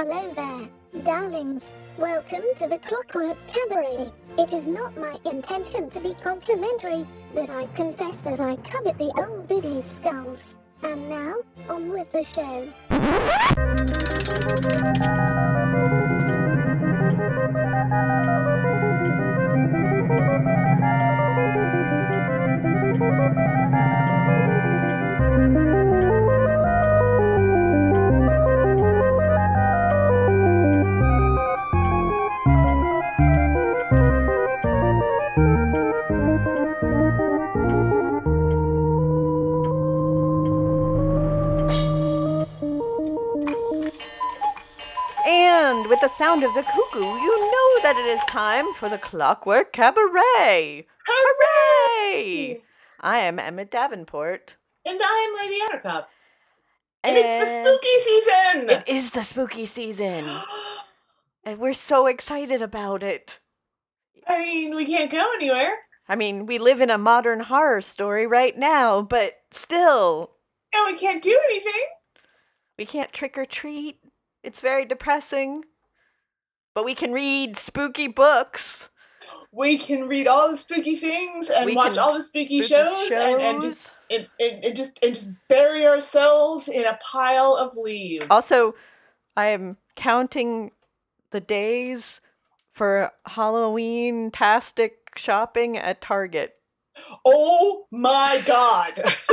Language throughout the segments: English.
Hello there, darlings. Welcome to the Clockwork Cabaret. It is not my intention to be complimentary, but I confess that I covet the old biddy skulls. And now, on with the show. With the sound of the cuckoo, you know that it is time for the Clockwork Cabaret. Hooray! I am Emmett Davenport. And I am Lady Attercop. And it's the spooky season! It is the spooky season. And we're so excited about it. I mean, we can't go anywhere. I mean, we live in a modern horror story right now, but still, And we can't do anything. we can't trick or treat. It's very depressing. But we can read spooky books. We can read all the spooky things and We watch all the spooky spooky shows, And, and just and, and, just and just bury ourselves in a pile of leaves. Also, I am counting the days for Halloween tastic shopping at Target. oh my god!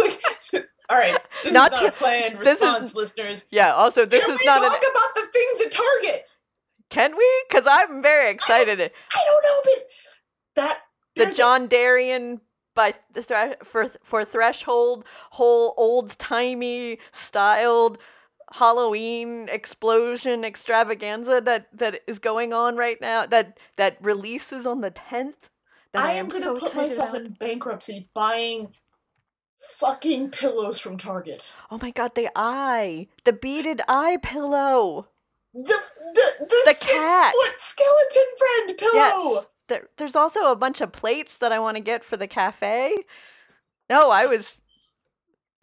all right, this Not is not to- a planned this is- listeners. Yeah, also this Can is we not talk an about the things at Target. Can we? Cuz I'm very excited. I don't know, but that The John Derian by the for for Threshold whole old-timey styled Halloween explosion extravaganza that that is going on right now that that releases on the 10th that I, I, am am gonna so put myself about. in bankruptcy buying fucking pillows from Target. Oh my god, the eye. The beaded eye pillow. The the the, The cat. foot skeleton friend pillow. Yes. There, there's also a bunch of plates that I want to get for the cafe. No, I was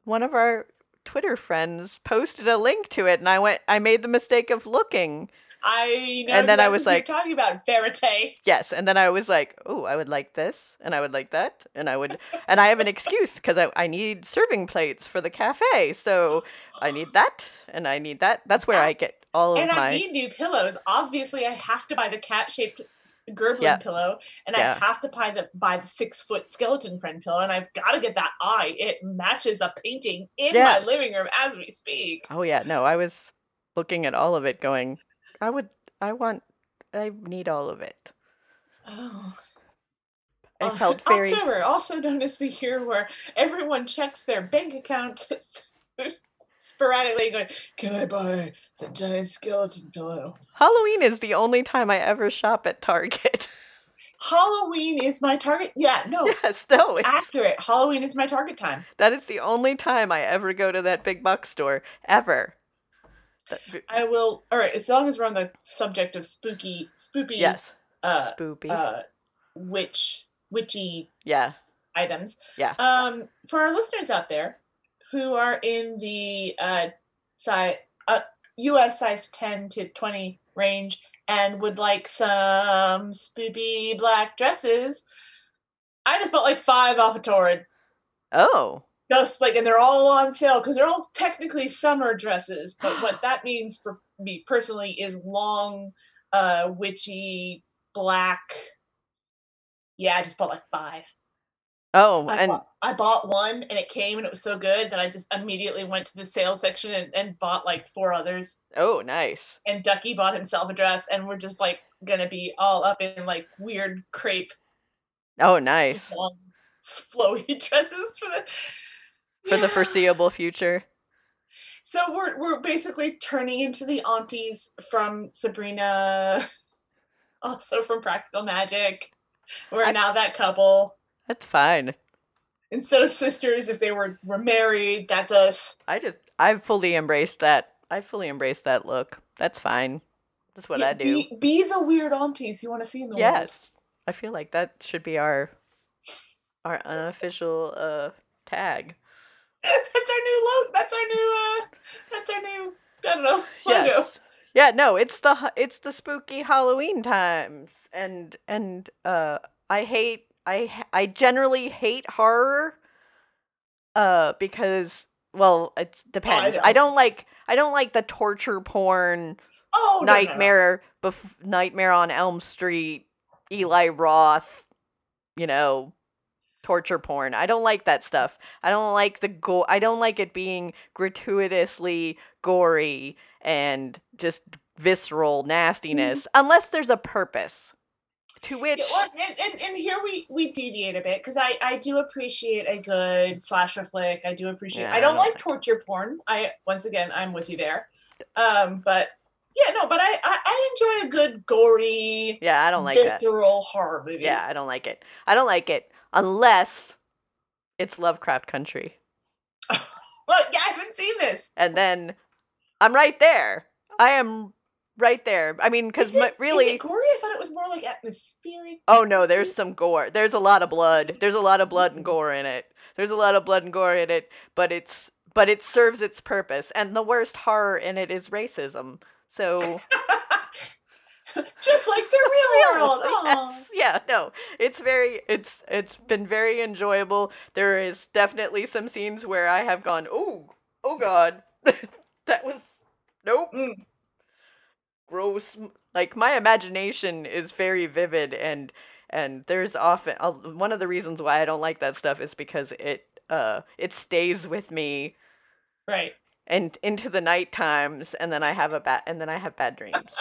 one of our Twitter friends posted a link to it and I went I made the mistake of looking. I know. And then I was like- talking about verite. Yes, and then I was like, "Oh, I would like this and I would like that." And I would and I have an excuse cuz I I need serving plates for the cafe. So I need that and I need that. That's where I get all of my. And I need new pillows. Obviously, I have to buy the cat shaped Gerblin Yeah. pillow, and Yeah. I have to buy the buy the six foot skeleton friend pillow, and I've got to get that eye. It matches a painting in Yes. my living room as we speak. Oh yeah, no, I was looking at all of it going, I would I want I need all of it. Oh. I felt very October, also known as the year where everyone checks their bank account sporadically, going, "Can I buy the giant skeleton pillow?" Halloween is the only time I ever shop at Target. Halloween is my target. Yeah, no, yes, no, it's accurate. Halloween is my target time. that is the only time I ever go to that big box store ever. I will. All right, as long as we're on the subject of spooky, spooky, yes, uh, spoopy. uh, witch, witchy yeah, items. Yeah. Um, for our listeners out there who are in the uh, size, uh, U.S. size ten to twenty range and would like some spooky black dresses, I just bought like five off of Torrid. oh, Just like, and they're all on sale because they're all technically summer dresses. But what that means for me personally is long, uh, witchy black. Yeah, I just bought like five. oh, I, and bought, I bought one and it came and it was so good that I just immediately went to the sales section and, and bought like four others. oh, nice. And Ducky bought himself a dress and we're just like gonna be all up in like weird crepe Oh, nice long flowy dresses for the for the foreseeable future. So we're we're basically turning into the aunties from Sabrina, also from Practical Magic. We're I- now that couple. That's fine. Instead of sisters, if they were were married, that's us. I just I've fully embraced that. I fully embraced that look. That's fine. That's what Yeah, I do. Be, be the weird aunties you want to see in the world. Yes. I feel like that should be our our unofficial uh tag. That's our new logo. That's our new. uh That's our new. I don't know. Logo. Yes. Yeah, no, it's the it's the spooky Halloween times, and and uh, I hate I I generally hate horror, uh, because well, it depends. I don't. don't like I don't like the torture porn, Oh, no, no, no. nightmare, bef- Nightmare on Elm Street, Eli Roth, you know, torture porn. I don't like that stuff. I don't like the go. I don't like it being gratuitously gory and just visceral nastiness, unless there's a purpose. To which, Yeah, well, and, and, and here we we deviate a bit because I I do appreciate a good slasher flick. I do appreciate. Yeah, I don't like torture porn. I once again I'm with you there. Um, but yeah, no, but I I, I enjoy a good gory, yeah, I don't like that. visceral horror movie. Yeah, I don't like it. I don't like it unless it's Lovecraft Country, Well, yeah, I haven't seen this. and then I'm right there. I am right there. I mean, because really, is it gory? I thought it was more like atmospheric. Oh no, there's some gore. There's a lot of blood. There's a lot of blood and gore in it. There's a lot of blood and gore in it, but it's but it serves its purpose. And the worst horror in it is racism. So Just like the real world. Yes, yeah, no. It's very it's it's been very enjoyable. There is definitely some scenes where I have gone, "Oh, oh god." that was nope. Mm. gross like my imagination is very vivid and and there's often uh, one of the reasons why I don't like that stuff is because it uh it stays with me Right. and into the night times and then I have a bad and then I have bad dreams.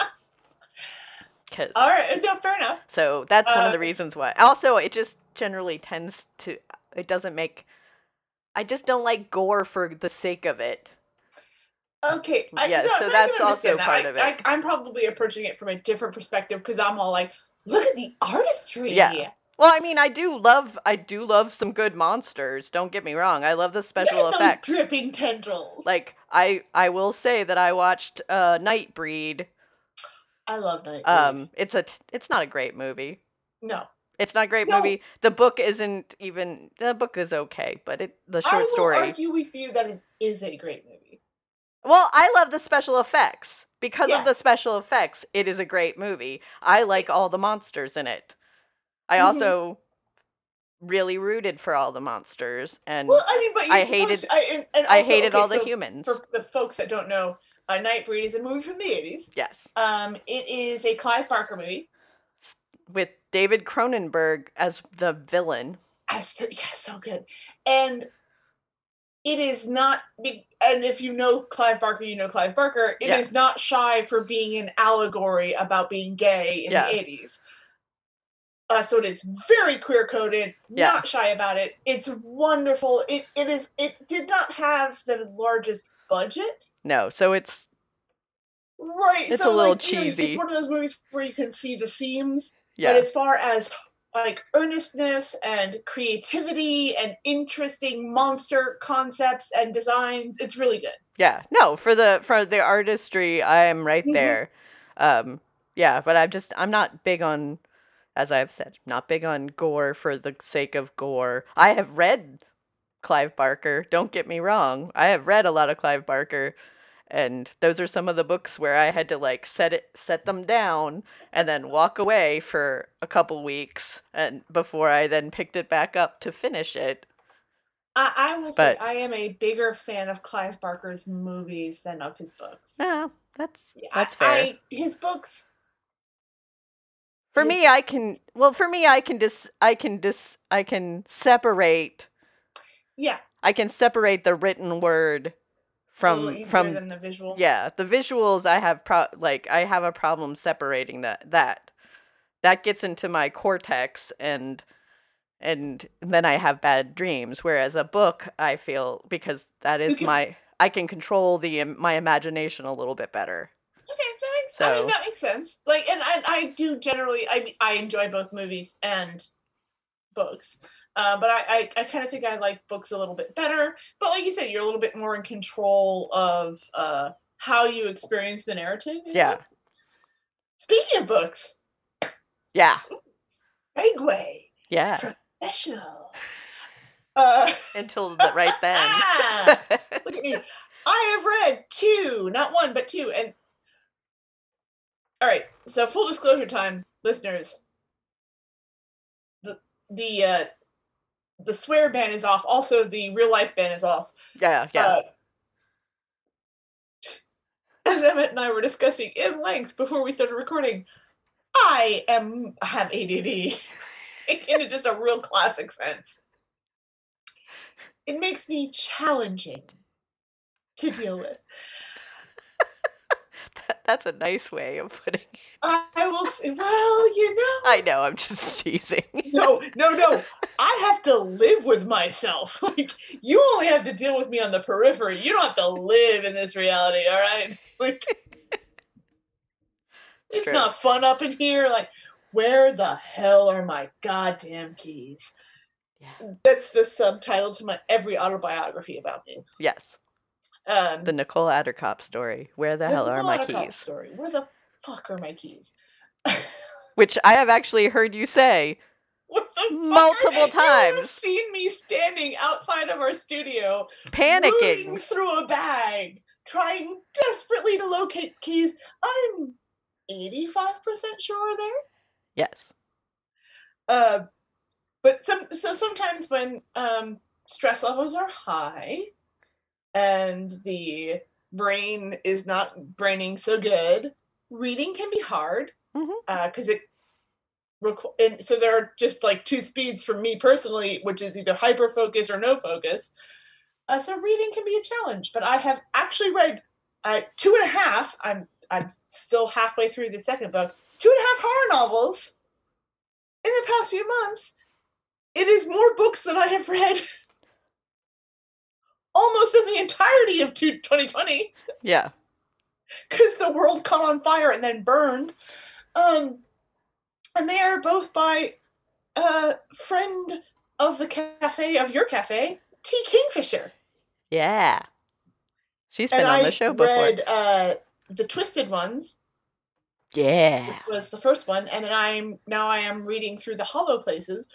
'Cause- All right. No, fair enough. so that's one of the Uh, reasons why. Also, it just generally tends to it doesn't make I just don't like gore for the sake of it. Okay. I, Yeah, no, so that's also that. part I, of it. I, I'm probably approaching it from a different perspective because I'm all like, look at the artistry. Yeah. Well, I mean, I do love I do love some good monsters. Don't get me wrong. I love the special Look effects. Dripping tendrils. Like I I will say that I watched uh Nightbreed. I love Nightbreed. Um it's a t- it's not a great movie. no. It's not a great No. movie. The book isn't even the book is okay, but it the I short will story. argue with you that it is a great movie. Well, I love the special effects. Because Yeah. of the special effects, it is a great movie. I like all the monsters in it. I Mhm. also really rooted for all the monsters and Well, I mean, but you're I supposed hated- to- I, and, and I also, hated okay, all the so humans. For the folks that don't know, uh, Nightbreed is a movie from the 80s. Yes. Um, it is a Clive Barker movie. With David Cronenberg as the villain. As the, yeah, so good. And it is not and if you know Clive Barker, you know Clive Barker. It is Yeah. not shy for being an allegory about being gay in Yeah. the 80s. Uh, so it is very queer coded, Yeah. not shy about it. It's wonderful. It it is it did not have the largest budget. No, so it's Right. It's so a little like, you know, cheesy. it's one of those movies where you can see the seams. yeah. But as far as like earnestness and creativity and interesting monster concepts and designs, it's really good. Yeah. No, for the for the artistry, I am right Mhm. there. Um yeah, but I'm just I'm not big on as I've said, not big on gore for the sake of gore. I have read Clive Barker, don't get me wrong. I have read a lot of Clive Barker and those are some of the books where I had to like set it set them down and then walk away for a couple weeks and before I then picked it back up to finish it. I, I will say I am a bigger fan of Clive Barker's movies than of his books. Yeah, that's Yeah, that's fair. I, his books. For his- me, I can well. For me, I can dis. I can dis. I can separate. Yeah. I can separate the written word from from than the visual. yeah the visuals. I have pro like I have a problem separating that that that gets into my cortex and and then I have bad dreams. Whereas a book, I feel because that is my I can control the my imagination a little bit better. Okay, that makes. I mean, that makes sense. Like, and I, I do generally. I I enjoy both movies and books. Uh, but I, I, I kind of think I like books a little bit better. But like you said, you're a little bit more in control of uh, how you experience the narrative. Yeah. book. Speaking of books, Yeah, segue yeah. professional. Uh, Until the, right then. Ah! look at me. I have read two, not one, but two, and All right. So full disclosure time, listeners. The the uh the swear ban is off. Also, the real life ban is off. Yeah, yeah. Uh, as Emmett and I were discussing in length before we started recording, I am have ADD in just a real classic sense. It makes me challenging to deal with. That- That's a nice way of putting it. I will say, well, you know, I know, I'm just teasing. no, no, no. I have to live with myself. Like you only have to deal with me on the periphery. You don't have to live in this reality, all right? Like it's True. not fun up in here. Like, where the hell are my goddamn keys? Yeah. That's the subtitle to my every autobiography about me. Yes, Um, the Nicole Attercop story. Where the, hell are my Monica keys? Story. Where the fuck are my keys? Which I have actually heard you say. What the fuck? Multiple times. seen me standing outside of our studio, Panicking. through a bag, trying desperately to locate keys. I'm 85% sure there. Yes. Uh, but some so sometimes when um, stress levels are high and the brain is not braining so good, reading can be hard because it. requ- And so there are just like two speeds for me personally, which is either hyper focus or no focus. Uh, so reading can be a challenge, but I have actually read uh, two and a half. I'm I'm still halfway through the second book. Two and a half horror novels in the past few months. It is more books than I have read almost in the entirety of 2020 Yeah. because the world caught on fire and then burned. Um, and they are both by a friend of the cafe of your cafe, T. Kingfisher. Yeah. She's been and on I the show before. read uh, the Twisted Ones, Yeah. was the first one, and then I'm now I am reading through the Hollow Places,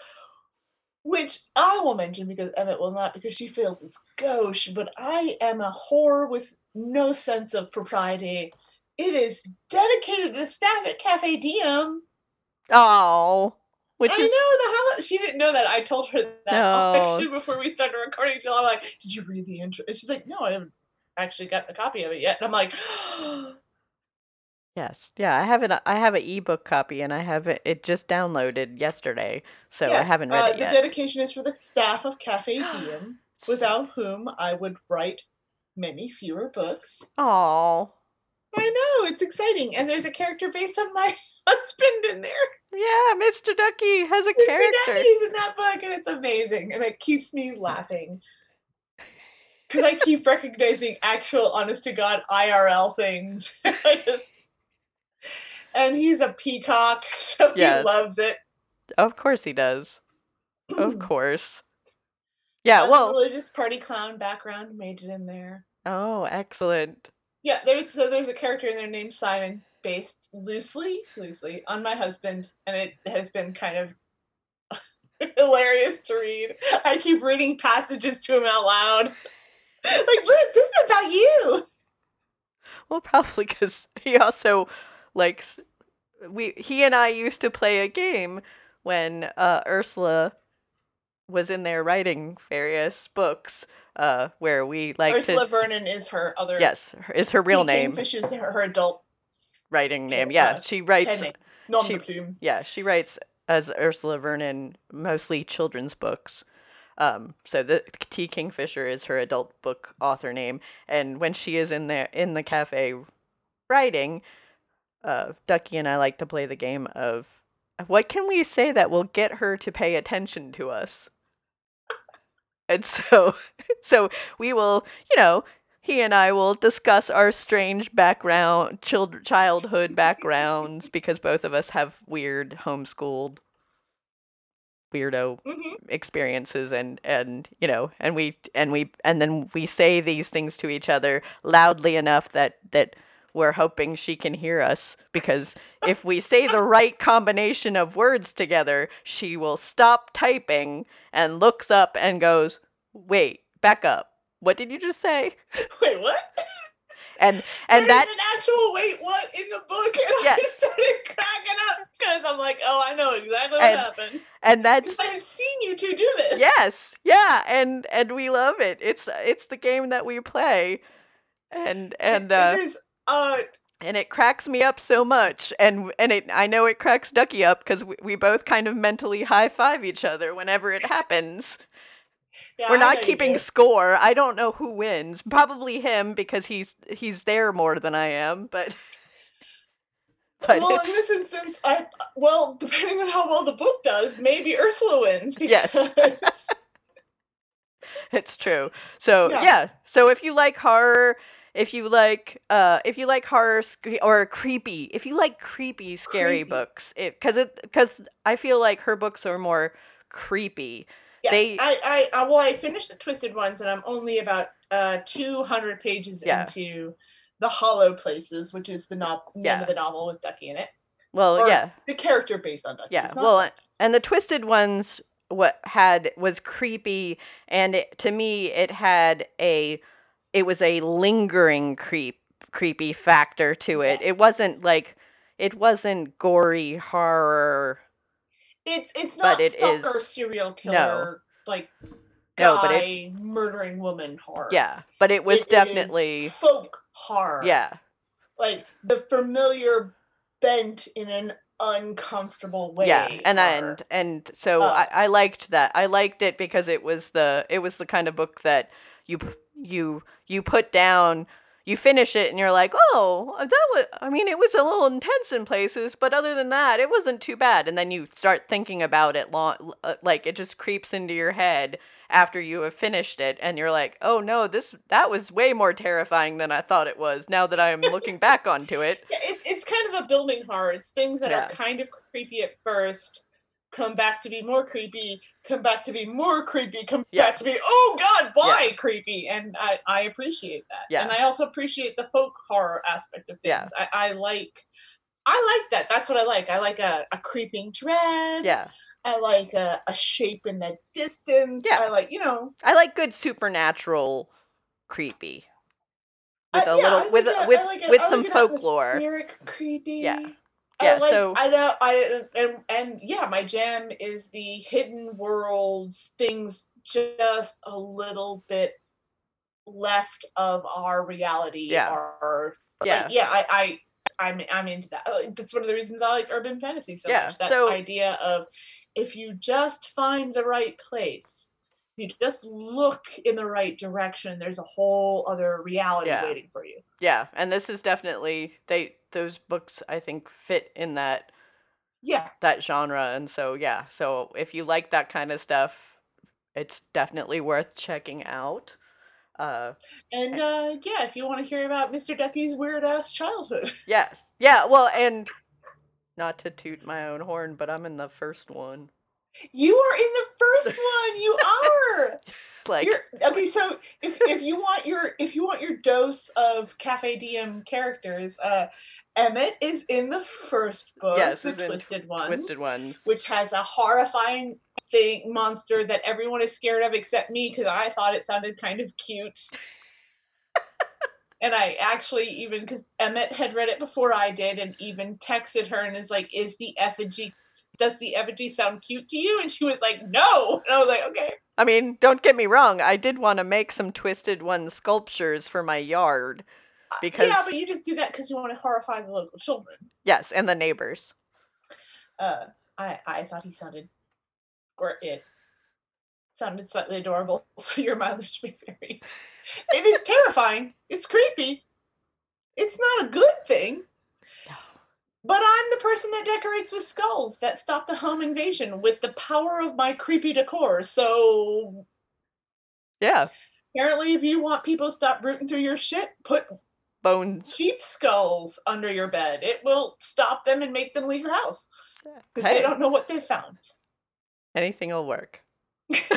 which I will mention because Emmett will not because she feels it's gauche, but I am a whore with no sense of propriety. It is dedicated to the staff at Cafe Diem. Oh. Which I is know the hell she didn't know that. I told her that No. actually before we started recording. Till I'm like, "Did you read the intro?" And she's like, "No, I haven't actually gotten a copy of it yet." And I'm like, oh, Yes. Yeah, I have it I have an ebook copy and I have it it just downloaded yesterday. So I Yes, haven't read uh, it the yet. dedication is for the staff of Cafe Diem, without whom I would write many fewer books. Oh. I know it's exciting, and there's a character based on my husband in there. Yeah, Mr. Ducky has a Mr. character. Ducky's in that book, and it's amazing, and it keeps me laughing because I keep recognizing actual, honest to god IRL things. I just, and he's a peacock, so Yes. he loves it. Of course he does. Of course. Yeah, well, religious party clown background made it in there. oh, excellent. Yeah, there's so there's a character in there named Simon, based loosely, loosely on my husband, and it has been kind of hilarious to read. I keep reading passages to him out loud. Like, look, this is about you. Well, probably because he also likes. We he and I used to play a game when uh, Ursula was in there writing various books, uh, where we like Ursula to. Vernon is her other. Yes, her- is her real name Kingfish is her, her adult writing name? uh, Yeah, she writes. she- Yeah, she writes as Ursula Vernon mostly children's books. Um, so the T Kingfisher is her adult book author name, and when she is in there in the cafe writing, uh, Ducky and I like to play the game of what can we say that will get her to pay attention to us. And so, so we will, you know, he and I will discuss our strange background, child, childhood backgrounds, because both of us have weird homeschooled, weirdo hmm experiences, and and you know, and we and we and then we say these things to each other loudly enough that that we're hoping she can hear us because if we say the right combination of words together, she will stop typing and looks up and goes, "Wait, back up. What did you just say?" Wait, what? and and There's that an actual wait what in the book, and Yes. I started cracking up because I'm like, oh, I know exactly what And- happened. and that's I've seen you two do this. yes yeah and and we love it it's it's the game that we play and and uh there's uh and it cracks me up so much and and it i know it cracks ducky up because we, we both kind of mentally high five each other whenever it happens yeah, we're not keeping score i don't know who wins probably him because he's he's there more than i am but but well, in this instance, I well, depending on how well the book does, maybe Ursula wins because Yes. it's true so Yeah. yeah. so if you like horror if you like uh if you like horror sc- or creepy if you like creepy scary Creepy. books because it because i feel like her books are more creepy yes, They- I, I, I, well, I finished the twisted ones, and I'm only about uh 200 pages Yeah. into the Hollow Places, which is the no- name Yeah. of the novel with Ducky in it. well Or yeah The character based on Ducky. yeah well and the twisted ones what had was creepy and it, to me it had a it was a lingering creep creepy factor to it it wasn't like it wasn't gory horror it's it's not it stalker is- serial killer no. like guy No, but it- murdering woman horror. yeah but it was It definitely folk horror. yeah like the familiar bent in an uncomfortable way. yeah and and and so Uh. I, I liked that i liked it because it was the it was the kind of book that you you you put down you finish it and you're like oh that was i mean it was a little intense in places but other than that it wasn't too bad and then you start thinking about it long uh, like it just creeps into your head after you have finished it and you're like oh no this that was way more terrifying than i thought it was now that i'm looking back onto it Yeah, it, it's kind of a building horror. It's things that Yeah. are kind of creepy at first, come back to be more creepy, come back to be more creepy, come Yeah. back to be oh god, why creepy? And I, I appreciate that. Yeah. And I also appreciate the folk horror aspect of things. Yeah. I, I like I like that. That's what I like. I like a, a creeping dread. yeah I like a, a shape in the distance. Yeah. I like, you know, I like good supernatural creepy. With Uh, a yeah, little I with like with a- with some like folklore. atmospheric creepy. Yeah. I Yeah, like, so- I know I and and yeah, my jam is the hidden worlds things just a little bit left of our reality. Yeah. Yeah. like, yeah. I I I'm I'm into that. Uh, That's one of the reasons I like urban fantasy so Yeah, much. That so- idea of if you just find the right place. If You just look in the right direction. There's a whole other reality Yeah. waiting for you. Yeah, and this is definitely they those books I think fit in that Yeah, that genre and so yeah. So if you like that kind of stuff, it's definitely worth checking out. Uh And uh, yeah, if you want to hear about Mr. Ducky's weird ass childhood, yes. Yeah, well and not to toot my own horn, but I'm in the first one. You are in the first one. You are. Like You're, I mean, so if, if you want your if you want your dose of Cafe Diem characters, uh, Emmett is in the first book, Yes, the Twisted Ones, Twisted Ones. which has a horrifying thing monster that everyone is scared of except me because I thought it sounded kind of cute. and I actually even because Emmett had read it before I did, and even texted her and is like, "Is the effigy? Does the effigy sound cute to you?" And she was like, "No." And I was like, "Okay." I mean, don't get me wrong, I did want to make some Twisted One sculptures for my yard because yeah, but you just do that because you want to horrify the local children. yes, and the neighbors. Uh, I I thought he sounded, or it sounded slightly adorable. So your mileage may vary. It is terrifying. It's creepy. It's not a good thing. But I'm the person that decorates with skulls that stopped a home invasion with the power of my creepy decor. So Yeah, apparently, if you want people to stop rooting through your shit, put bones. cheap skulls under your bed. It will stop them and make them leave your house because Hey, they don't know what they found. anything will work. you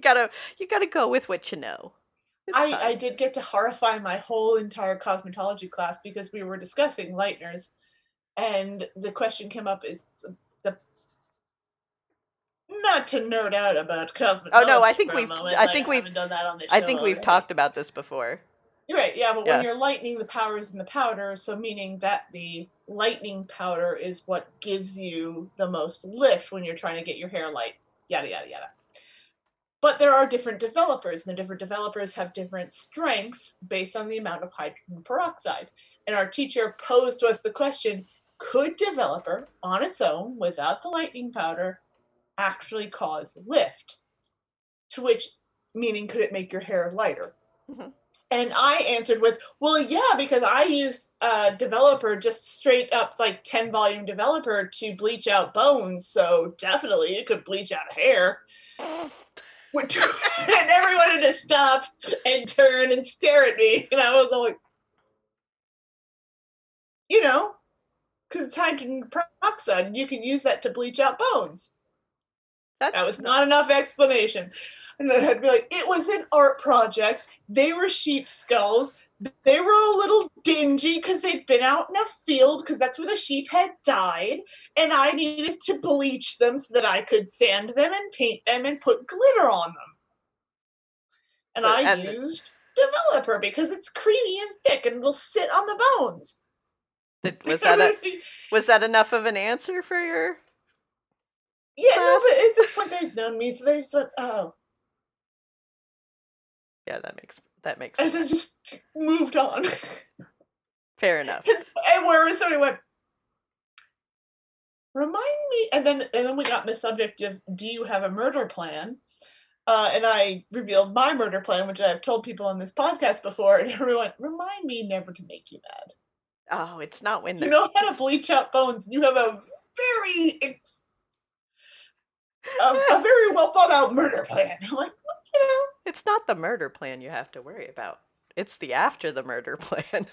gotta, you gotta go with what you know. I. I did get to horrify my whole entire cosmetology class because we were discussing lighteners, and the question came up is the not to nerd out about cosmetology. Oh, no, I think we've- moment, I like, think we've- done that on this I think we've talked about this before. You're right, yeah, but Yeah. when you're lightning, the power is in the powder, so meaning that the lightning powder is what gives you the most lift when you're trying to get your hair light, yada, yada, yada. But there are different developers, and the different developers have different strengths based on the amount of hydrogen peroxide. And our teacher posed to us the question could developer on its own, without the lightning powder, actually cause lift? To which, meaning, could it make your hair lighter? Mhm. And I answered with, well, yeah, because I use uh, developer just straight up like 10 volume developer to bleach out bones. So definitely it could bleach out hair. And everyone had to stop and turn and stare at me. And I was like, you know, because it's hydrogen peroxide and you can use that to bleach out bones. That's That was not enough explanation. And then I'd be like, it was an art project. They were sheep skulls. They were a little dingy because they'd been out in a field because that's where the sheep had died. And I needed to bleach them so that I could sand them and paint them and put glitter on them. And I and used developer because it's creamy and thick and it'll sit on the bones. Was that a, was that enough of an answer for your? yeah, no, but at this point they've known me, so they just went, oh. Yeah, that makes that makes And sense. then just moved on. fair enough. and where somebody went, remind me, and then and then we got in the subject of, do you have a murder plan? Uh, and I revealed my murder plan, which I've told people on this podcast before, and everyone, remind me never to make you mad. Oh, it's not when You know how to bleach out bones. You have a very, ex- a, a very well thought out murder plan. I'm like, well, you know, it's not the murder plan you have to worry about. It's the after the murder plan.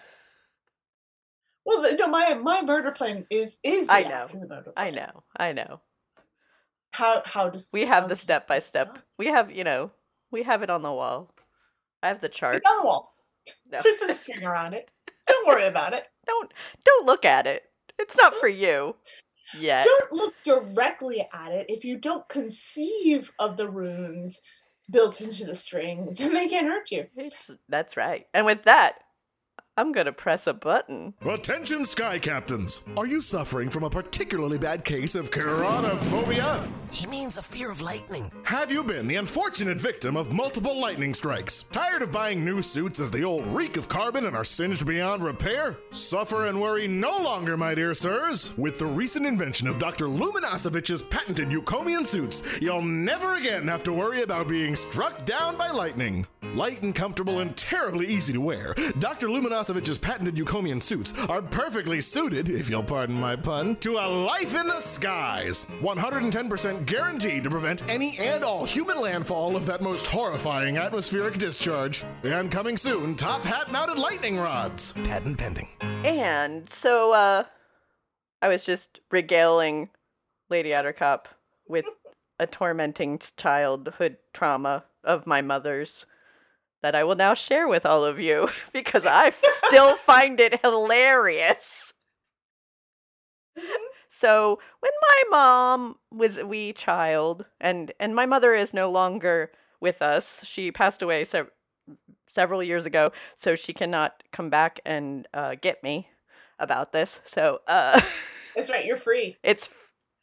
well, the, no, my my murder plan is is the I know. after the murder I know. I know. How how does We have the step by step? We have, you know, we have it on the wall. I have the chart. It's on the wall. No. There's some string around it. Don't worry about it. Don't don't look at it. It's not for you Yeah. Don't look directly at it. If you don't conceive of the runes built into the string, then they can't hurt you. It's, that's right. And with that, I'm gonna press a button. Attention, Sky Captains! Are you suffering from a particularly bad case of keraunophobia? He means a fear of lightning. Have you been the unfortunate victim of multiple lightning strikes? Tired of buying new suits as the old reek of carbon and are singed beyond repair? Suffer and worry no longer, my dear sirs. With the recent invention of Dr. Luminasovic's patented Eucomian suits, you'll never again have to worry about being struck down by lightning. Light and comfortable and terribly easy to wear, Dr. Luminasovic's patented Eucomian suits are perfectly suited, if you'll pardon my pun, to a life in the skies. 110% guaranteed to prevent any and all human landfall of that most horrifying atmospheric discharge. And coming soon, top hat mounted lightning rods. Patent pending. And so uh I was just regaling Lady Attercop with a tormenting childhood trauma of my mother's that I will now share with all of you because I still find it hilarious. So, when my mom was a wee child and and my mother is no longer with us. She passed away sev- several years ago, so she cannot come back and uh, get me about this. So, uh That's right, you're free. it's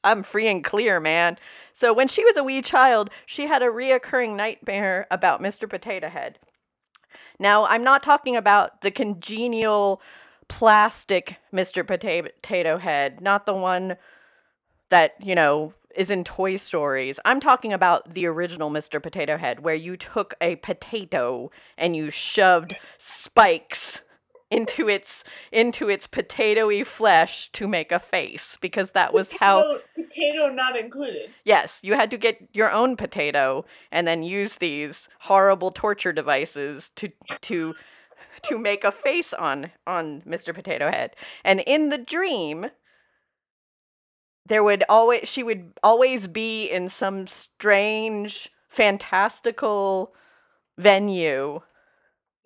I'm free and clear, man. So when she was a wee child, she had a reoccurring nightmare about Mr. Potato Head. Now, I'm not talking about the congenial plastic Mr. Potato Head, not the one that, you know, is in Toy Stories. I'm talking about the original Mr. Potato Head, where you took a potato and you shoved spikes into its into its potatoy flesh to make a face because that was how Potato, potato not included. yes you had to get your own potato and then use these horrible torture devices to to to make a face on on Mr. Potato Head and in the dream there would always she would always be in some strange fantastical venue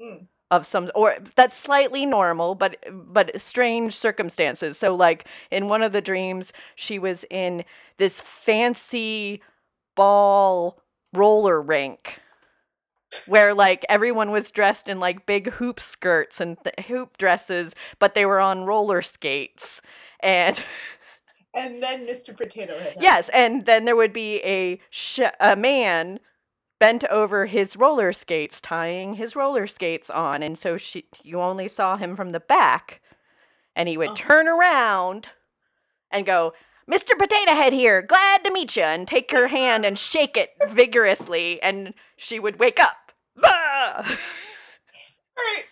Mm. Of some or that's slightly normal but but strange circumstances so like in one of the dreams she was in this fancy ball roller rink where like everyone was dressed in like big hoop skirts and th- hoop dresses, but they were on roller skates. And And then Mr. Potato Head. yes, and then there would be a sh- a man bent over his roller skates, tying his roller skates on, and so she you only saw him from the back, and he would Oh. turn around and go. Mr. Potato Head here, glad to meet you, and take her hand and shake it vigorously, and she would wake up. Bah! Right.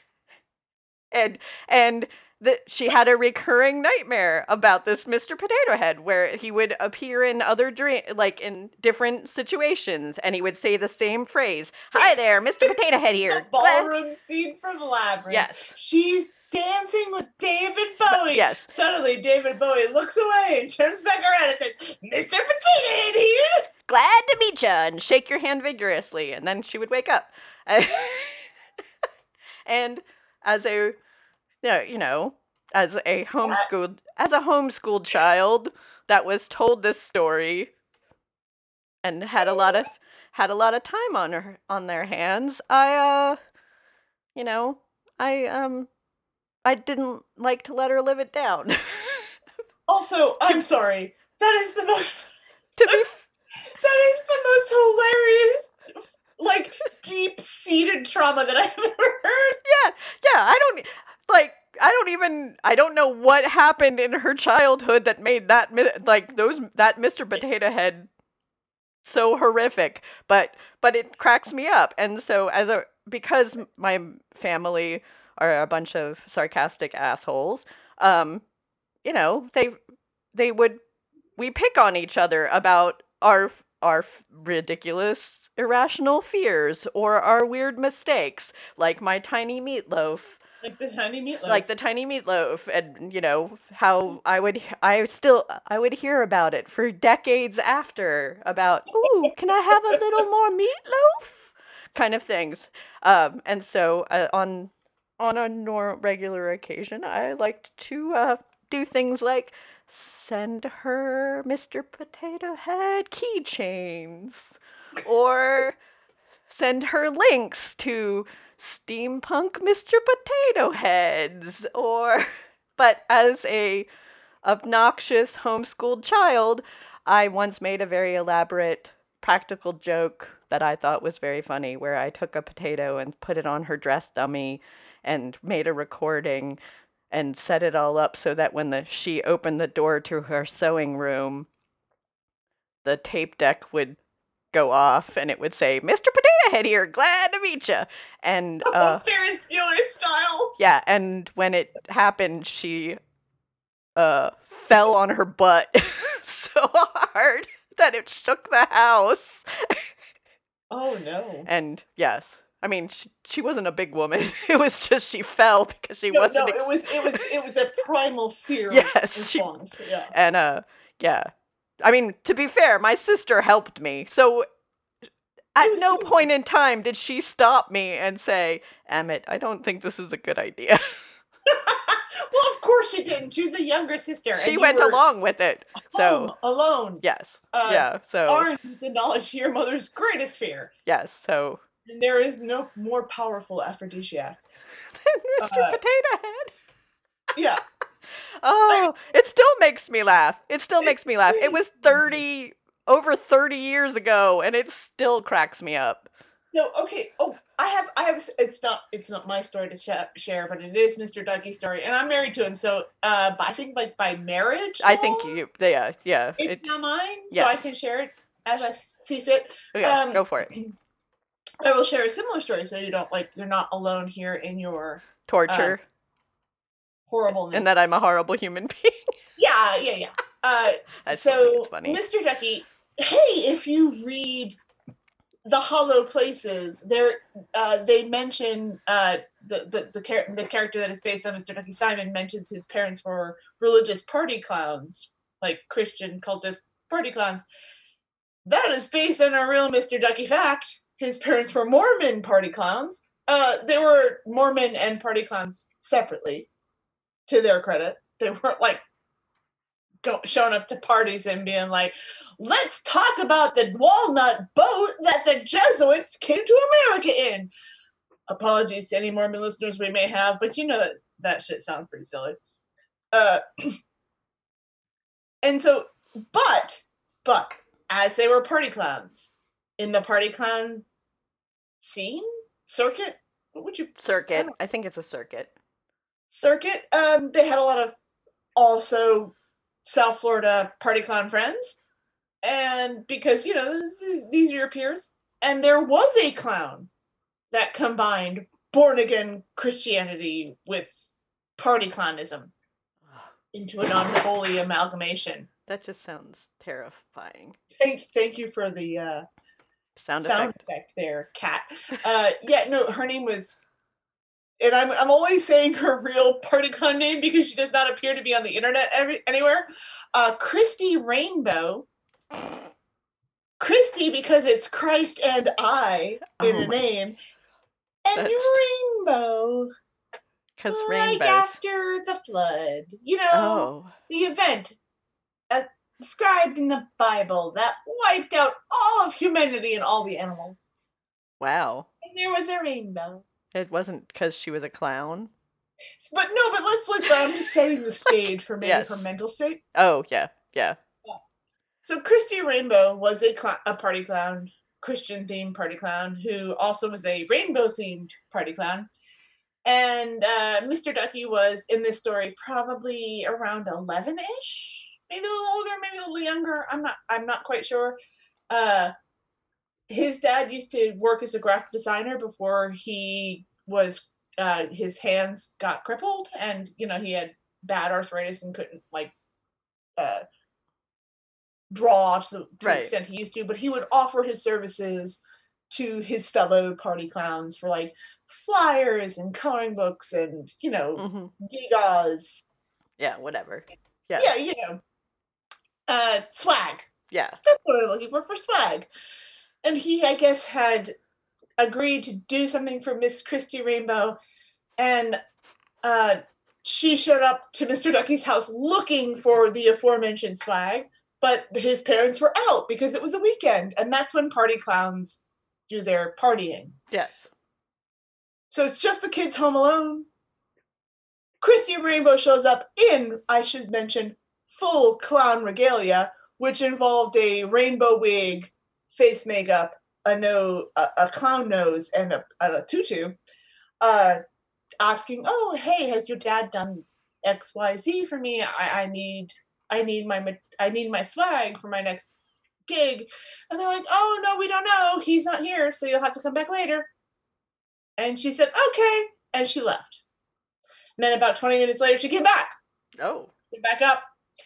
and and the, she had a recurring nightmare about this Mr. Potato Head, where he would appear in other dream, like in different situations, and he would say the same phrase. Hi there, Mr. Potato Head here. The Glad-" ballroom scene from Labyrinth. Yes. She's dancing with David Bowie. Yes. Suddenly, David Bowie looks away and turns back around and says, Mr. Potato Head here. Glad to meet you, and shake your hand vigorously, and then she would wake up. and as a, yeah, you know, as a homeschooled, as a homeschooled child that was told this story, and had a lot of had a lot of time on her on their hands, I, uh, you know, I um, I didn't like to let her live it down. Also, I'm sorry. That is the most. to be f- That is the most hilarious, like deep seated trauma that I've ever heard. yeah, yeah, I don't like I don't even I don't know what happened in her childhood that made that like those that Mr. Potato Head so horrific, but but it cracks me up. And so as a because my family are a bunch of sarcastic assholes, um you know, they they would we pick on each other about our our ridiculous irrational fears or our weird mistakes, like my tiny meatloaf Like the honey meatloaf. like the tiny meatloaf and you know how i would I still i would hear about it for decades after about ooh can i have a little more meatloaf kind of things um and so uh, on on a nor- regular occasion i liked to uh do things like send her mr potato head keychains or send her links to steampunk Mr. Potato Heads or but as a obnoxious homeschooled child, I once made a very elaborate practical joke that I thought was very funny where I took a potato and put it on her dress dummy and made a recording and set it all up so that when the she opened the door to her sewing room the tape deck would go off and it would say Mr. Potato Head here glad to meet you and uh Ferris Bueller style. yeah, and when it happened, she uh fell on her butt so hard that it shook the house. Oh no. And yes, I mean she, she wasn't a big woman. It was just she fell because she No, wasn't. no, ex- it was it was it was a primal fear Yes, she- Yeah. and uh yeah. I mean, to be fair, my sister helped me. So at no point in time did she stop me and say, "Emmett, I don't think this is a good idea." well, of course she didn't. She was a younger sister. she you went along with it. So, alone, yes. Uh, yeah, so armed with the knowledge to your mother's greatest fear. yes, so And there is no more powerful aphrodisiac. Than Mr. Uh, Potato Head. Yeah. Oh, it still makes me laugh. It still makes me laugh. It was 30 over 30 years ago and it still cracks me up. No, okay. Oh, I have, I have. It's not, it's not my story to sha- share, but it is Mr. Ducky's story, and I'm married to him. So, uh, I think like by marriage. I think you yeah, yeah. It's It, not mine, so I can share it as I see fit. yeah, um, go for it. I will share a similar story, so you don't like you're not alone here in your Torture horribleness. and that I'm a horrible human being. yeah, yeah, yeah. Uh, so, funny. Mr. Ducky, hey, if you read the Hollow Places, there uh, they mention uh, the the the, char- the character that is based on Mr. Ducky Simon mentions his parents were religious party clowns, like Christian cultist party clowns. That is based on a real Mr. Ducky fact. His parents were Mormon party clowns. Uh, they were Mormon and party clowns separately, to their credit. They weren't like go, showing up to parties and being like, "Let's talk about the walnut boat that the Jesuits came to America in." Apologies to any Mormon listeners we may have, but you know that that shit sounds pretty silly. Uh, and so, but but as they were party clowns in the party clown scene circuit, what would you Circuit. I think it's a circuit. Circuit. Um, they had a lot of also South Florida party clown friends, and because you know these are your peers, and there was a clown that combined born again Christianity with party clownism into an unholy amalgamation. That just sounds terrifying. Thank, thank you for the uh, Sound, sound effect. effect there, cat. Uh, yeah, no, her name was, and I'm I'm only saying her real party clown name because she does not appear to be on the internet every, anywhere. Uh, Christy Rainbow. Christy because it's Christ and I in Oh a name, and That's- Rainbow Because like rainbows. after the flood. You know, Oh. the event described in the Bible that wiped out all of humanity and all the animals. Wow. And there was a rainbow. It wasn't because she was a clown. But no, but let's let's. I'm just setting the stage for maybe her mental state. Oh, yeah. Yeah. So Christy Rainbow was a cl- a party clown, Christian themed party clown, who also was a rainbow themed party clown. And uh, Mr. Ducky was in this story probably around eleven ish, maybe a little older, maybe a little younger. I'm not. I'm not quite sure. Uh, his dad used to work as a graphic designer before he was. Uh, his hands got crippled, and you know he had bad arthritis and couldn't like uh, draw to the, to the extent he used to, but he would offer his services to his fellow party clowns for like flyers and coloring books and you know hmm gigas. Yeah, whatever. Yeah. Yeah, you know, uh, swag. Yeah. That's what I'm looking for for swag. And he, I guess, had agreed to do something for Miss Christy Rainbow, and uh, she showed up to Mr. Ducky's house looking for the aforementioned swag, but his parents were out because it was a weekend, and that's when party clowns do their partying. Yes. So it's just the kids home alone. Christy Rainbow shows up in, I should mention, full clown regalia, which involved a rainbow wig, face makeup, a no, a, a clown nose, and a, a tutu. Uh, asking, "Oh, hey, has your dad done X, Y, Z for me? I, I need, I need my, I need my swag for my next gig." And they're like, "Oh no, we don't know. He's not here, so you'll have to come back later." And she said, okay. And she left. And then about 20 minutes later, she came back. Oh. Came back up.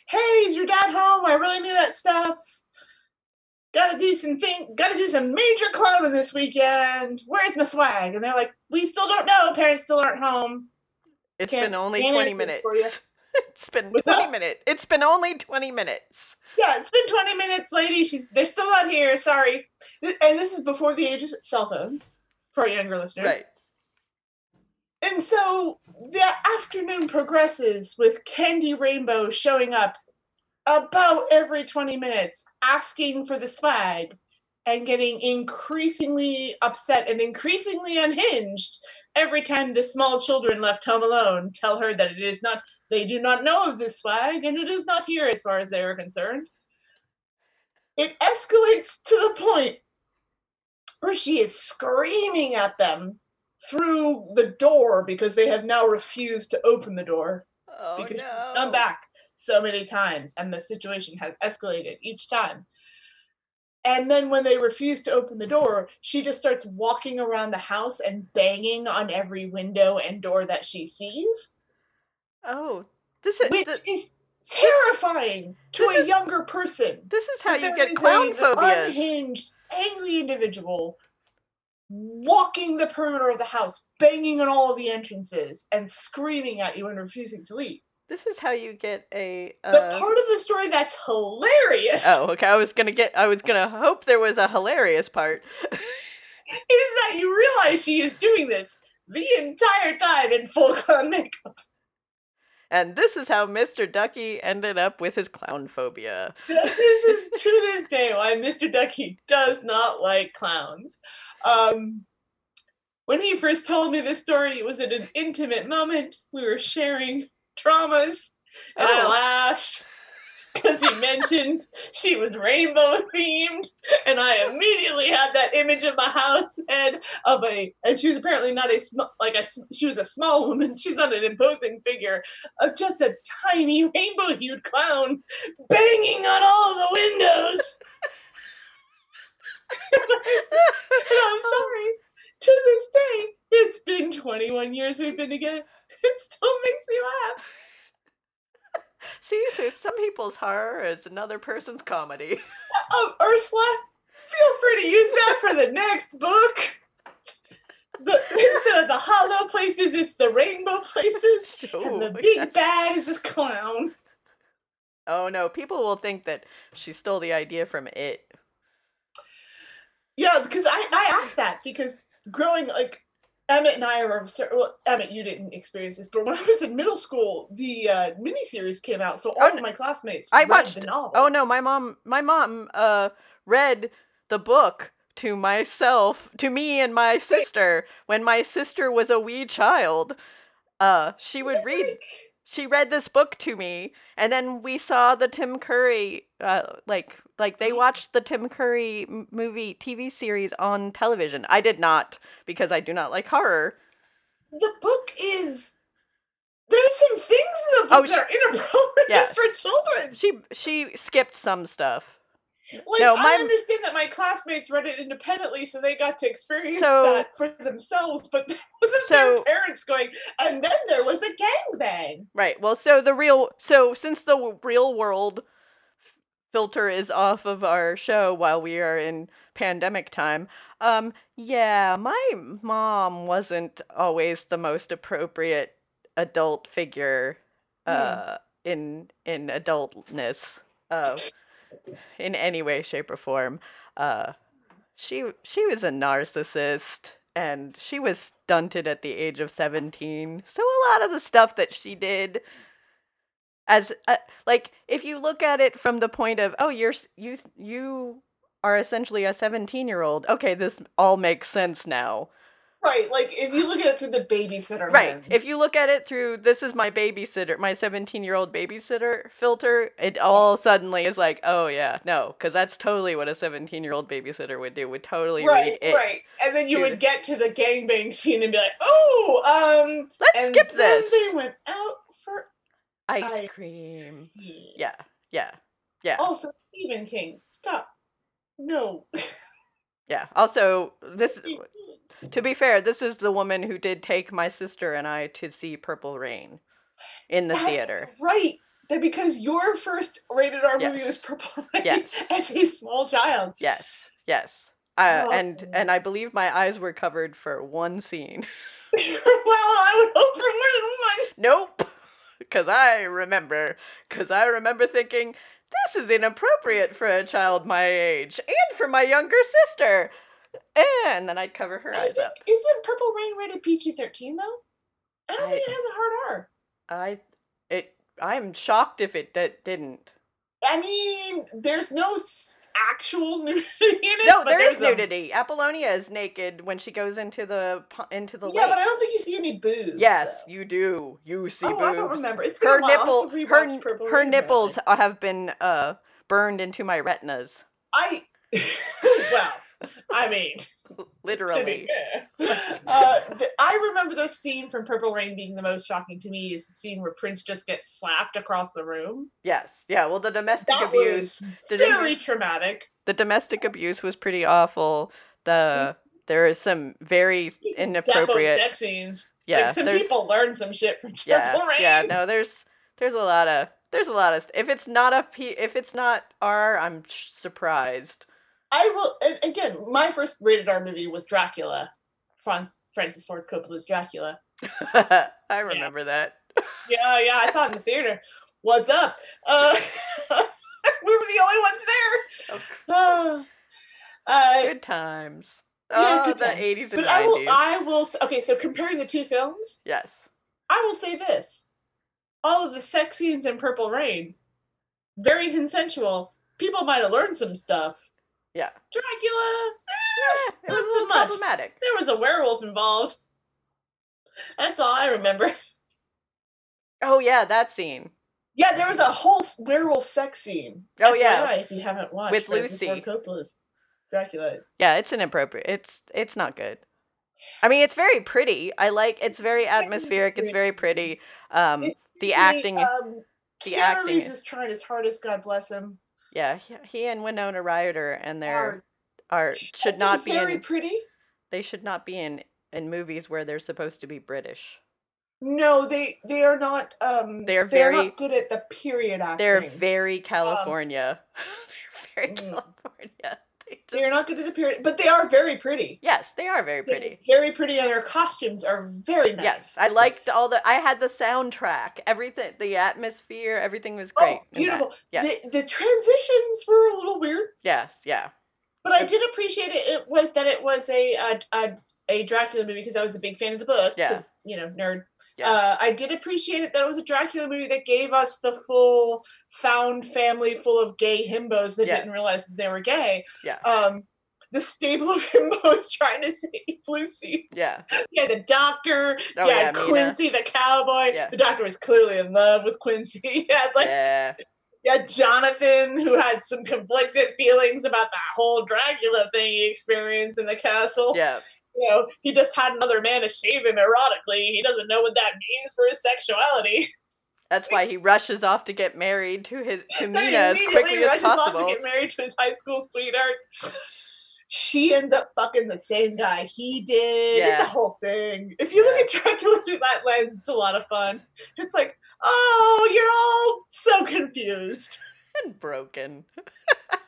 Hey, is your dad home? I really need that stuff. Gotta do some thing. Gotta do some major clowning this weekend. Where's my swag? And they're like, we still don't know. Parents still aren't home. It's Can't- been only 20 minutes. it's been What's 20 that? minutes. It's been only 20 minutes. Yeah, it's been 20 minutes, lady. She's they're still not here. Sorry. And this is before the age of cell phones for younger listeners. Right. And so the afternoon progresses with Candy Rainbow showing up about every 20 minutes, asking for the swag and getting increasingly upset and increasingly unhinged every time the small children left home alone tell her that it is not, they do not know of this swag and it is not here as far as they are concerned. It escalates to the point where she is screaming at them through the door because they have now refused to open the door Oh, because no. come back so many times and the situation has escalated each time. And then when they refuse to open the door, she just starts walking around the house and banging on every window and door that she sees, Oh, this is which th- is terrifying to This a is- younger person. this is how you get clown an phobias. Unhinged, angry individual walking the perimeter of the house, banging on all of the entrances, and screaming at you and refusing to leave. This is how you get a. The Uh, part of the story that's hilarious oh, okay. I was gonna get. I was gonna hope there was a hilarious part. is that you realize she is doing this the entire time in full clown makeup. And this is how Mr. Ducky ended up with his clown phobia. this is to this day why Mr. Ducky does not like clowns. Um, when he first told me this story, it was at an intimate moment. We were sharing traumas, and I Oh. laughed because he mentioned she was rainbow themed, and I immediately had that image in my house head of a, and she was apparently not a sm- like a she was a small woman. She's not an imposing figure of just a tiny rainbow hued clown banging on all the windows. And I'm oh. sorry. To this day, it's been 21 years we've been together. It still makes me laugh. See, so some people's horror is another person's comedy. Um, Ursula, feel free to use that for the next book. The, instead of the hollow places, it's the rainbow places. And the big yes. bad is a clown. Oh no, people will think that she stole the idea from it. Yeah, because I, I asked that because growing like Emmett and I are well, Emmett, you didn't experience this, but when I was in middle school, the uh, miniseries came out, so all Oh, of my classmates I read watched- the novel. Oh no, my mom my mom uh read the book to myself, to me and my sister when my sister was a wee child. Uh she would read she read this book to me and then we saw the Tim Curry uh like like they watched the Tim Curry movie TV series on television. I did not because I do not like horror. the book is there's some things in the book Oh, that are inappropriate for children. She she skipped some stuff. Like No, I my- understand that my classmates read it independently, so they got to experience So- that for themselves. But there wasn't So- their parents going, and then there was a gangbang. Right. Well, so the real so since the real world filter is off of our show while we are in pandemic time, um yeah, my mom wasn't always the most appropriate adult figure uh in in adultness uh in any way shape or form. Uh she she was a narcissist and she was stunted at the age of 17 so a lot of the stuff that she did as uh, like if you look at it from the point of oh you're you you are essentially a 17 year old okay this all makes sense now Right, like if you look at it through the babysitter right lens. if you look at it through this is my babysitter my 17 year old babysitter filter it all suddenly is like oh yeah no because that's totally what a 17 year old babysitter would do would totally right, read it right, and then you would get to the gangbang scene and be like, "Oh, um." let's and skip then this They went out for ice I- cream yeah yeah yeah Also, Stephen King, stop. No. yeah also this To be fair, this is the woman who did take my sister and I to see Purple Rain in the That is theater. Right. That because your first rated R movie was Purple Rain Yes. as a small child. Yes, yes. Uh, and Oh. and I believe my eyes were covered for one scene. well, I would hope for more than one. nope, because I remember, because I remember thinking this is inappropriate for a child my age and for my younger sister. And then I'd cover her eyes up. isn't Purple Rain rated PG 13 though? I don't I- think it has a hard R. I it I'm shocked if it d- didn't. I mean, there's no actual nudity in it. No, but there is there's a- nudity. Apollonia is naked when she goes into the into the Yeah, lake. but I don't think you see any boobs. yes, you do. You see oh, I don't remember. It's been Her a while. Nipple, her Purple her Rain, nipples have been uh burned into my retinas, I. well, I mean, literally. Uh, th- I remember the scene from Purple Rain being the most shocking to me is the scene where Prince just gets slapped across the room. Yes, yeah. Well, the domestic That abuse, was Did very you- traumatic. the domestic abuse was pretty awful. The there is some very Defo inappropriate. sex scenes. Yeah, like some there- people learn some shit from yeah, Purple Rain. yeah. No, there's there's a lot of there's a lot of if it's not a P, if it's not R, I'm sh- surprised. I will. Again, my first rated R movie was Dracula. Francis Ford Coppola's Dracula. I remember that. Yeah, yeah, I saw it in the theater. What's up? Uh, we were the only ones there. Oh, Uh, good times. Yeah, oh, good the times. 80s and but 90s. I will. I will. Okay, so comparing the two films, yes. I will say this: all of the sex scenes in Purple Rain, very consensual. People might have learned some stuff. Yeah. Dracula, Eh, it was a little much. problematic. there was a werewolf involved. That's all I remember. Oh yeah, that scene. Yeah, there was a whole werewolf sex scene. Oh, yeah. If you haven't watched With Lucy. Coppola's Dracula. Yeah, it's inappropriate. It's it's not good. I mean, it's very pretty. I like it's very atmospheric. It's very pretty. Um, the acting, Um, the Keanu acting Reeves is- is trying his hardest. God bless him. Yeah, he, he and Winona Ryder and their Are are should not be very in. pretty. They should not be in in movies where they're supposed to be British. No, they they are not. Um, They're they're very- not good at the period acting. They're very California. they're very Mm. California. They're not good at the period, but they are very pretty. yes, they are very They're pretty. Very pretty, and their costumes are very nice. Yes, I liked all the. I had the soundtrack, everything, the atmosphere, everything was Oh, great. that. beautiful. Yeah. The, the transitions were a little weird, Yes, yeah, but I did appreciate it. It was that it was a a, a, a Dracula movie because I was a big fan of the book. Yeah. you know, nerd. Yeah. Uh, I did appreciate it that it was a Dracula movie that gave us the full found family full of gay himbos that Yeah. didn't realize that they were gay. Yeah. Um, the stable of himbos trying to save Lucy. yeah, Yeah, the doctor. Oh, yeah. Quincy the cowboy. Yeah. The doctor was clearly in love with Quincy. Yeah, like yeah, yeah, Jonathan, who had some conflicted feelings about that whole Dracula thing he experienced in the castle. yeah, You know, he just had another man to shave him erotically. He doesn't know what that means for his sexuality. That's why he rushes off to get married to his to Mina as immediately quickly as rushes off to get married to his high school sweetheart. She ends up fucking the same guy he did. It's Yeah. a whole thing. If you look at Dracula through that lens, it's a lot of fun. It's like, oh, you're all so confused. and broken.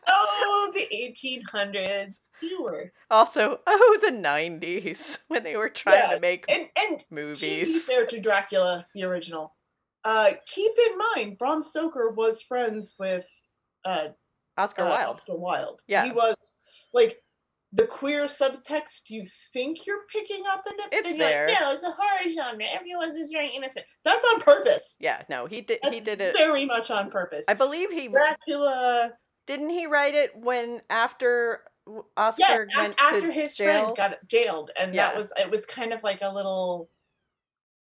Oh, the 1800s. You were. Also, oh, the '90s when they were trying Yeah, to make And and to be movies. fair to Dracula, the original, uh, keep in mind Bram Stoker was friends with uh, Oscar uh, Wilde. Oscar Wilde. Yeah. he was like the queer subtext. You think you're picking up in it? It's then you're like, there. yeah, it's a horror genre. Everyone was very innocent. That's on purpose. Yeah, no, he did. That's He did it. very much on purpose. I believe he Dracula. didn't. He write it when after w- Yeah, Oscar went after to his jail. friend got jailed, and Yeah. that was it. Was kind of like a little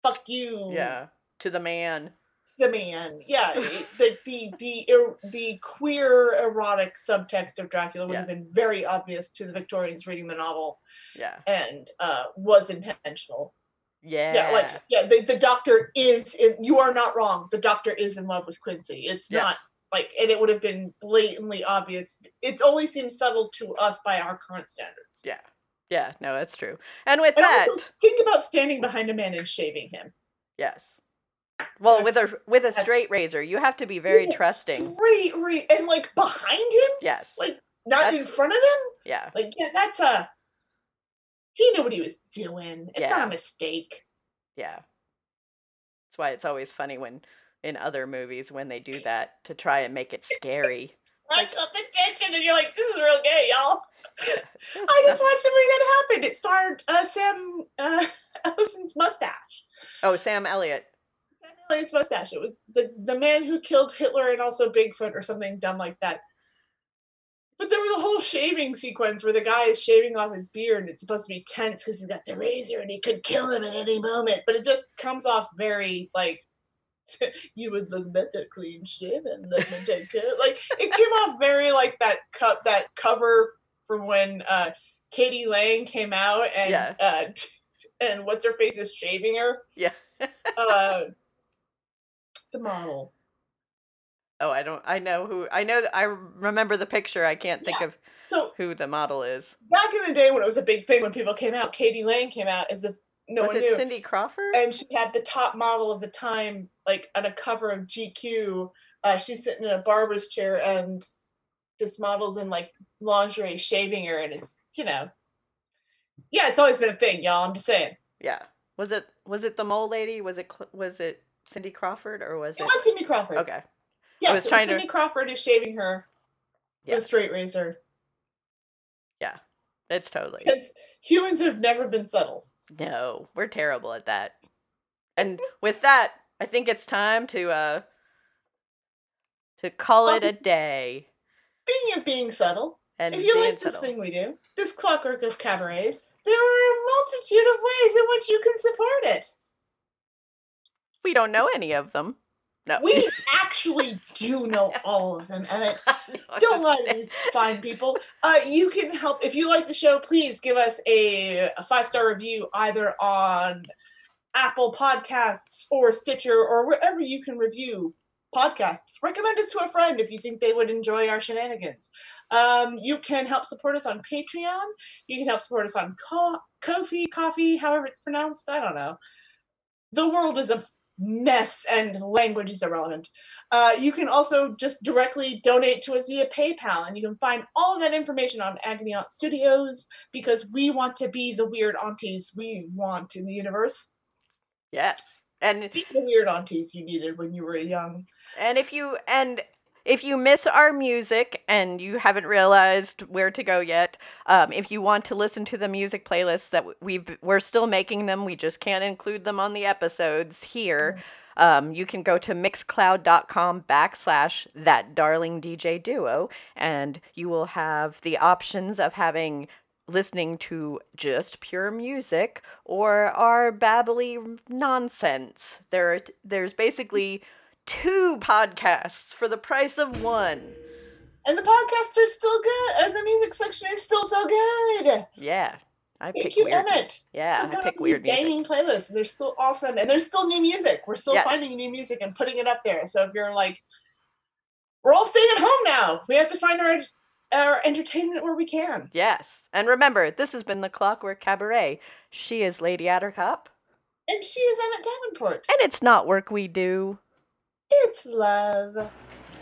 fuck you. Yeah, to the man. The man. Yeah, the the the the queer erotic subtext of Dracula would Yeah. have been very obvious to the Victorians reading the novel, Yeah, and uh, was intentional. yeah, Yeah, like yeah, the, the doctor is in. You are not wrong. The doctor is in love with Quincy. It's not like, and it would have been blatantly obvious. It's only seems subtle to us by our current standards. yeah, yeah. No, that's true. And with And that, think about standing behind a man and shaving him. yes. Well, with a with a that's- straight razor, you have to be very trusting. Straight, re- and like behind him, Yes. like not in front of him. Yeah. Like, yeah, that's a. He knew what he was doing. It's not a mistake. Yeah. That's why it's always funny when in other movies when they do that to try and make it scary. Ratchet up the tension, and you're like, this is real gay, y'all. I just watched a movie that happened. It starred uh, Sam uh, Ellison's mustache. oh, Sam Elliott. Elliott's mustache. It was the, the man who killed Hitler and also Bigfoot or something dumb like that. But there was a whole shaving sequence where the guy is shaving off his beard and it's supposed to be tense because he's got the razor and he could kill him at any moment. But it just comes off very like you would look better clean shaven. Let me take care. Like it came off very like that cup that cover from when uh k.d. lang came out and Yeah. uh and what's her face is shaving her. Yeah. uh the model. Oh, I don't. I know who. I know. I remember the picture. I can't think Yeah. of So who the model is. back in the day when it was a big thing when people came out, k.d. lang came out as a no one. was one it knew. Cindy Crawford? and she had the top model of the time, like on a cover of GQ. Uh, she's sitting in a barber's chair, and this model's in like lingerie shaving her, and it's you know, yeah, it's always been a thing, y'all. I'm just saying. yeah. Was it? Was it the mole lady? Was it? Was it Cindy Crawford or was It it? was Cindy Crawford. Okay. Yes, was it was to- Cindy Crawford is shaving her with a straight razor Yeah. It's totally. because humans have never been subtle. No, we're terrible at that. And with that, I think it's time to uh to call it a day. Being of being subtle, And if you like this subtle. thing we do, this clockwork of cabarets, there are a multitude of ways in which you can support it. We don't know any of them. No. We actually do know all of them, Emmett. No, Don't lie to these fine people. Uh, you can help if you like the show. Please give us a, a five star review either on Apple Podcasts or Stitcher or wherever you can review podcasts. Recommend us to a friend if you think they would enjoy our shenanigans. Um, you can help support us on Patreon. You can help support us on Co- Ko-fi, Coffee, however it's pronounced. I don't know. The world is a mess and language is irrelevant. Uh, you can also just directly donate to us via PayPal, and you can find all of that information on Agony Aunt Studios because we want to be the weird aunties we want in the universe. Yes. And Be the weird aunties you needed when you were young. and if you and if you miss our music and you haven't realized where to go yet, um, if you want to listen to the music playlists that we've we're still making them, we just can't include them on the episodes here. Um, you can go to mixcloud.com backslash that darling DJ duo, and you will have the options of having listening to just pure music or our babbly nonsense. There, there's basically two podcasts for the price of one. And the podcasts are still good, and the music section is still so good. Yeah, I Thank pick you, weird. Emmett. Yeah, Still I pick weird these music. Banging playlists. They're still awesome, and there's still new music. We're still Yes. finding new music and putting it up there. So if you're like, we're all staying at home now, we have to find our our entertainment where we can. Yes, and remember, this has been the Clockwork Cabaret. She is Lady Attercop, And she is Emmett Davenport. and it's not work we do. It's love.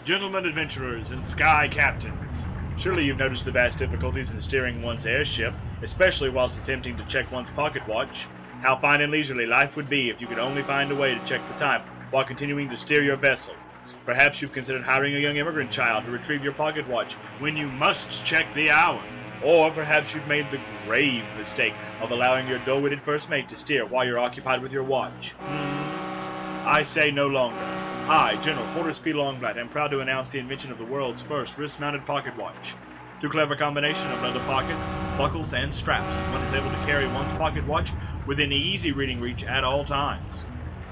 Gentlemen adventurers and sky captains, surely you've noticed the vast difficulties in steering one's airship, especially whilst attempting to check one's pocket watch. How fine and leisurely life would be if you could only find a way to check the time while continuing to steer your vessel. Perhaps you've considered hiring a young immigrant child to retrieve your pocket watch when you must check the hour. Or perhaps you've made the grave mistake of allowing your dull-witted first mate to steer while you're occupied with your watch. Hmm. I say no longer. I, General Forrest P. Longblatt, I'm proud to announce the invention of the world's first wrist-mounted pocket watch. Through clever combination of leather pockets, buckles, and straps, one is able to carry one's pocket watch within easy reading reach at all times.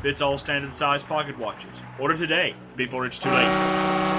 Fits all standard size pocket watches. Order today, before it's too late.